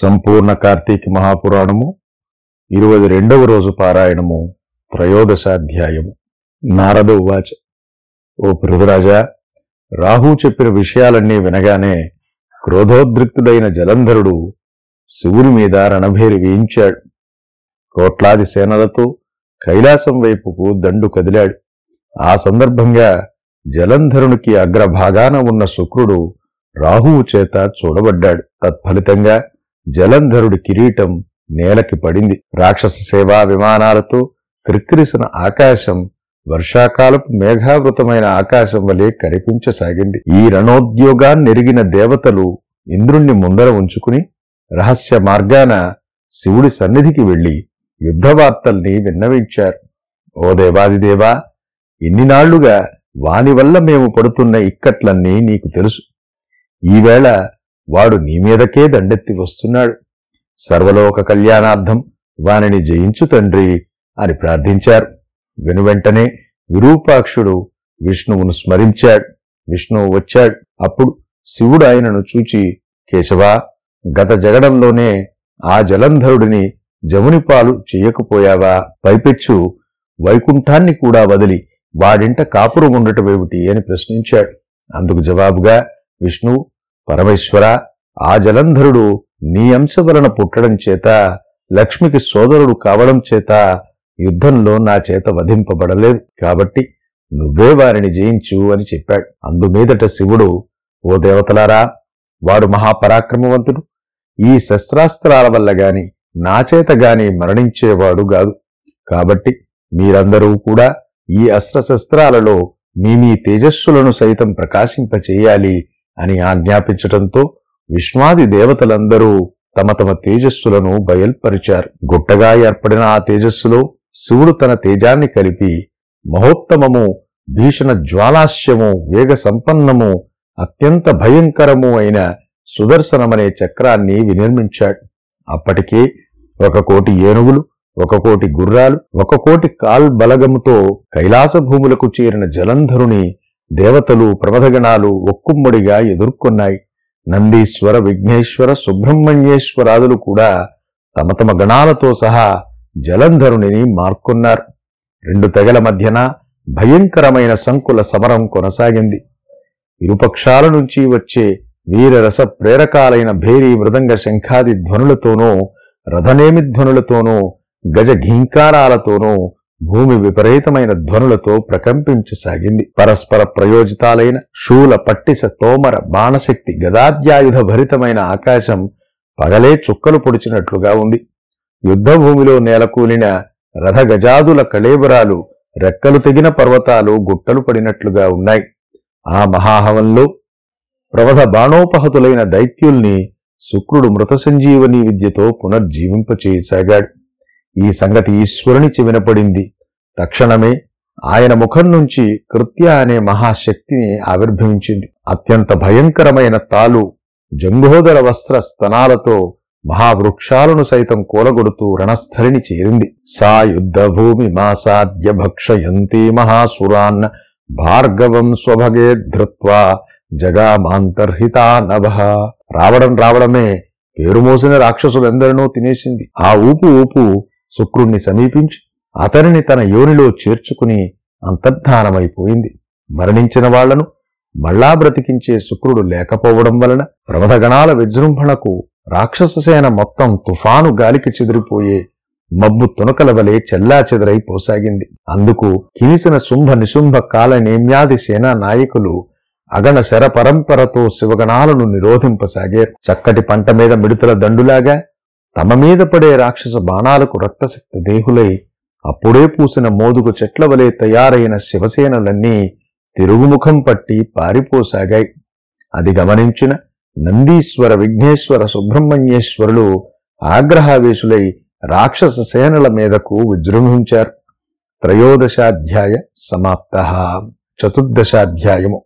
సంపూర్ణ కార్తీక మహాపురాణము ఇరవై రెండవ రోజు పారాయణము త్రయోదశాధ్యాయము నారద ఉవాచ. ఓ పృథురాజా రాహు చెప్పిన విషయాలన్నీ వినగానే క్రోధోద్రిక్తుడైన జలంధరుడు శివుని మీద రణభేరి వేయించాడు. కోట్లాది సేనలతో కైలాసం వైపుకు దండు కదిలాడు. ఆ సందర్భంగా జలంధరునికి అగ్రభాగాన ఉన్న శుక్రుడు రాహువు చేత చూడబడ్డాడు. తత్ఫలితంగా జలంధరుడి కిరీటం నేలకి పడింది. రాక్షస సేవా విమానాలతో క్రిక్కిరిసిన ఆకాశం వర్షాకాలపు మేఘావృతమైన ఆకాశం వలె కనిపించసాగింది. ఈ రణోద్యోగాన్నెరిగిన దేవతలు ఇంద్రుణ్ణి ముందర ఉంచుకుని రహస్య మార్గాన శివుడి సన్నిధికి వెళ్ళి యుద్ధవార్తల్ని విన్నవించారు. ఓ దేవాదిదేవా ఇన్నినాళ్ళుగా వాని వల్ల మేము పడుతున్న ఇక్కట్లన్నీ నీకు తెలుసు. ఈవేళ వాడు నీ మీదకే దండెత్తి వస్తున్నాడు. సర్వలోక కళ్యాణార్థం వానిని జయించు తండ్రి అని ప్రార్థించారు. వెనువెంటనే విరూపాక్షుడు విష్ణువును స్మరించాడు. విష్ణువు వచ్చాడు. అప్పుడు శివుడు ఆయనను చూచి కేశవా గత జగడంలోనే ఆ జలంధరుడిని జమునిపాలు చెయ్యకపోయావా పైపెచ్చు. వైకుంఠాన్ని కూడా వదిలి వాడింట కాపురం ఉండటమేమిటి? అని ప్రశ్నించాడు. అందుకు జవాబుగా విష్ణువు పరమేశ్వర ఆ జలంధరుడు నీ అంశ వలన పుట్టడం చేత లక్ష్మికి సోదరుడు కావడం చేత యుద్ధంలో నా చేత వధింపబడలేదు. కాబట్టి నువ్వే వారిని జయించు అని చెప్పాడు. అందుమీదట శివుడు ఓ దేవతలారా వాడు మహాపరాక్రమవంతుడు. ఈ శస్త్రాస్త్రాల వల్ల గాని నా చేత గాని మరణించేవాడు కాదు. కాబట్టి మీరందరూ కూడా ఈ అస్త్రశస్త్రాలలో మీ మీ తేజస్సులను సైతం ప్రకాశింపచేయాలి అని ఆజ్ఞాపించటంతో విష్ణాది దేవతలందరూ తమ తమ తేజస్సులను బయల్పరిచారు. గుట్టగా ఏర్పడిన ఆ తేజస్సులో శివుడు తన తేజాన్ని కలిపి మహోత్తమము భీషణ జ్వాలాస్యము వేగ సంపన్నము అత్యంత భయంకరము అయిన సుదర్శనమనే చక్రాన్ని వినిర్మించాడు. అప్పటికే ఒక కోటి ఏనుగులు ఒక కోటి గుర్రాలు ఒక కోటి కాల్ బలగముతో కైలాస భూములకు చేరిన జలంధరుని దేవతలు ప్రమథగణాలు ఒక్కుమ్మడిగా ఎదుర్కొన్నాయి. నందీశ్వర విఘ్నేశ్వర సుబ్రహ్మణ్యేశ్వరాదులు కూడా తమ తమ గణాలతో సహా జలంధరునిని మార్కొన్నారు. రెండు తెగల మధ్యన భయంకరమైన సంకుల సమరం కొనసాగింది. ఇరుపక్షాల నుంచి వచ్చే వీరరస ప్రేరకాలైన భేరీ మృదంగ శంఖాది ధ్వనులతోనూ రథనేమి ధ్వనులతోనూ గజ ఘీంకారాలతోనూ భూమి విపరీతమైన ధ్వనులతో ప్రకంపించసాగింది. పరస్పర ప్రయోజితాలైన శూల పట్టిస తోమర బాణశక్తి గదాద్యాయుధ భరితమైన ఆకాశం పగలే చుక్కలు పొడిచినట్లుగా ఉంది. యుద్ధభూమిలో నేలకూలిన రథగజాదుల కళేబరాలు రెక్కలు తెగిన పర్వతాలు గుట్టలు పడినట్లుగా ఉన్నాయి. ఆ మహాహవంలో ప్రవధ బాణోపహతులైన దైత్యుల్ని శుక్రుడు మృత సంజీవని విద్యతో పునర్జీవింపచేయసాగాడు. ఈ సంగతి ఈశ్వరుని వినపడింది. తక్షణమే ఆయన ముఖం నుంచి కృత్య అనే మహాశక్తిని ఆవిర్భవించింది. అత్యంత భయంకరమైన తాలు జంఘోదర వస్త్ర స్తనాలతో మహావృక్షాలను సైతం కూలగొడుతూ రణస్థలిని చేరింది. సా యుద్ధ భూమి మాసాద్య భక్షయంతి మహాసురాన్ భార్గవం స్వభగే ధృత్వా జగామాంతర్హితా నభ. రావడం రావడమే పేరుమోసిన రాక్షసులందరినూ తినేసింది. ఆ ఊపు ఊపు శుక్రుణ్ణి సమీపించి అతనిని తన యోనిలో చేర్చుకుని అంతర్ధానమైపోయింది. మరణించిన వాళ్ళను మళ్ళా బ్రతికించే శుక్రుడు లేకపోవడం వలన ప్రమదగణాల విజృంభణకు రాక్షససేన మొత్తం తుఫాను గాలికి చెదిరిపోయే మబ్బు తునకల వలె చెల్లా చెదరైపోసాగింది అందుకు కినిసిన శుంభ నిశుంభ కాల నేమ్యాది సేనా నాయకులు అగణ శర పరంపరతో శివగణాలను నిరోధింపసాగారు. చక్కటి పంట మీద మిడుతల దండులాగా తమ మీద పడే రాక్షస బాణాలకు రక్తశక్తి దేహులై అప్పుడే పూసిన మోదుగు చెట్ల వలె తయారైన శివసేనలన్నీ తిరుగుముఖం పట్టి పారిపోసాగాయి. అది గమనించిన నందీశ్వర విఘ్నేశ్వర సుబ్రహ్మణ్యేశ్వరులు ఆగ్రహావేశులై రాక్షస సేనల మీదకు విజృంభించారు. త్రయోదశాధ్యాయ సమాప్త. చతుర్దశాధ్యాయము.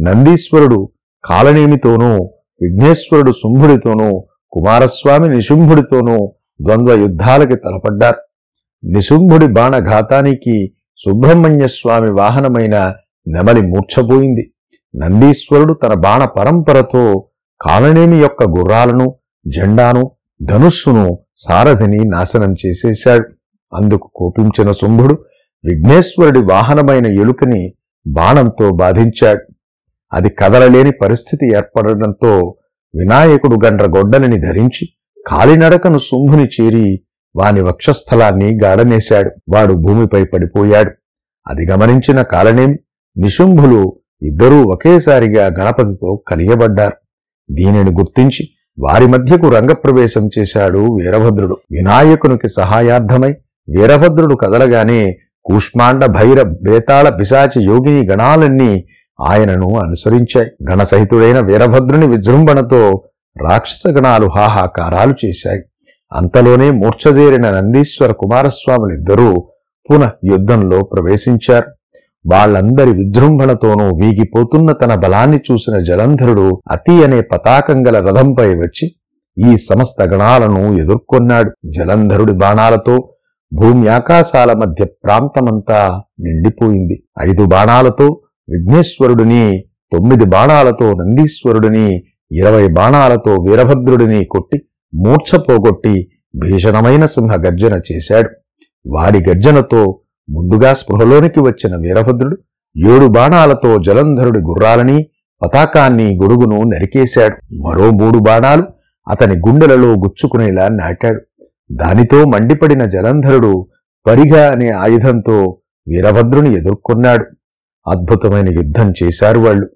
నందీశ్వరుడు కాలనేమితోనూ విఘ్నేశ్వరుడు శుంభుడితోనూ కుమారస్వామి నిశుంభుడితోనూ ద్వంద్వ యుద్ధాలకి తలపడ్డారు. నిశుంభుడి బాణఘాతానికి సుబ్రహ్మణ్య స్వామి వాహనమైన నెమలి మూర్ఛపోయింది. నందీశ్వరుడు తన బాణ పరంపరతో కాలనేమి యొక్క గుర్రాలను జెండాను ధనుస్సును సారథిని నాశనం చేసేశాడు. అందుకు కోపించిన శుంభుడు విఘ్నేశ్వరుడి వాహనమైన ఎలుకని బాణంతో బాధించాడు. అది కదలలేని పరిస్థితి ఏర్పడడంతో వినాయకుడు గండ్రగొడ్డలిని ధరించి కాలినడకను శుంభుని చేరి వాని వక్షస్థలాన్ని గాడనేశాడు. వాడు భూమిపై పడిపోయాడు. అది గమనించిన కాలనేం నిశుంభులు ఇద్దరూ ఒకేసారిగా గణపతితో కలియబడ్డారు. దీనిని గుర్తించి వారి మధ్యకు రంగప్రవేశం చేశాడు వీరభద్రుడు. వినాయకునికి సహాయార్థమై వీరభద్రుడు కదలగానే కూష్మాండ భైర బేతాళ పిశాచి యోగిని గణాలన్నీ ఆయనను అనుసరించాయి గణసహితుడైన వీరభద్రుని విజృంభణతో రాక్షస గణాలు హాహాకారాలు చేశాయి. అంతలోనే మూర్ఛదేరిన నందీశ్వర కుమారస్వాములిద్దరూ పునః యుద్ధంలో ప్రవేశించారు. వాళ్ళందరి విజృంభణతోనూ వీగిపోతున్న తన బలాన్ని చూసిన జలంధరుడు అతి అనే పతాకం గల రథంపై వచ్చి ఈ సమస్త గణాలను ఎదుర్కొన్నాడు. జలంధరుడి బాణాలతో భూమి ఆకాశాల మధ్య ప్రాంతమంతా నిండిపోయింది. ఐదు బాణాలతో విఘ్నేశ్వరుడిని తొమ్మిది బాణాలతో నందీశ్వరుడిని ఇరవై బాణాలతో వీరభద్రుడిని కొట్టి మూర్ఛపోగొట్టి భీషణమైన సింహ గర్జన చేశాడు. వాడి గర్జనతో ముందుగా స్పృహలోనికి వచ్చిన వీరభద్రుడు ఏడు బాణాలతో జలంధరుడి గుర్రాలని పతాకాన్ని గొడుగును నరికేశాడు. మరో మూడు బాణాలు అతని గుండెలలో గుచ్చుకునేలా నాటాడు. దానితో మండిపడిన జలంధరుడు పరిగ అనే ఆయుధంతో వీరభద్రుని ఎదుర్కొన్నాడు. అద్భుతమైన యుద్ధం చేశారు వాళ్ళు.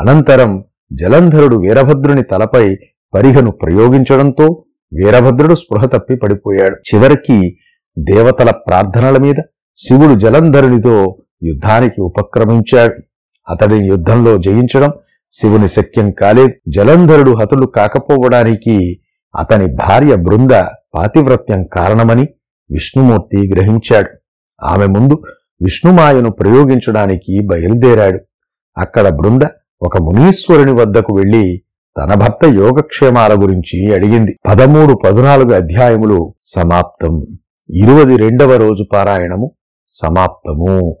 అనంతరం జలంధరుడు వీరభద్రుని తలపై పరిహను ప్రయోగించడంతో వీరభద్రుడు స్పృహ తప్పి పడిపోయాడు. చివరికి దేవతల ప్రార్థనల మీద శివుడు జలంధరునితో యుద్ధానికి ఉపక్రమించాడు. అతడిని యుద్ధంలో జయించడం శివుని శక్యం కాలేదు. జలంధరుడు హతుడు కాకపోవడానికి అతని భార్య బృంద పాతివ్రత్యం కారణమని విష్ణుమూర్తి గ్రహించాడు. ఆమె ముందు విష్ణుమాయను ప్రయోగించడానికి బయలుదేరాడు. అక్కడ బృంద ఒక మునీశ్వరుని వద్దకు వెళ్ళి తన భర్త యోగక్షేమాల గురించి అడిగింది. పదమూడు పదునాలుగు అధ్యాయములు సమాప్తం. ఇరువది రెండవ రోజు పారాయణము సమాప్తము.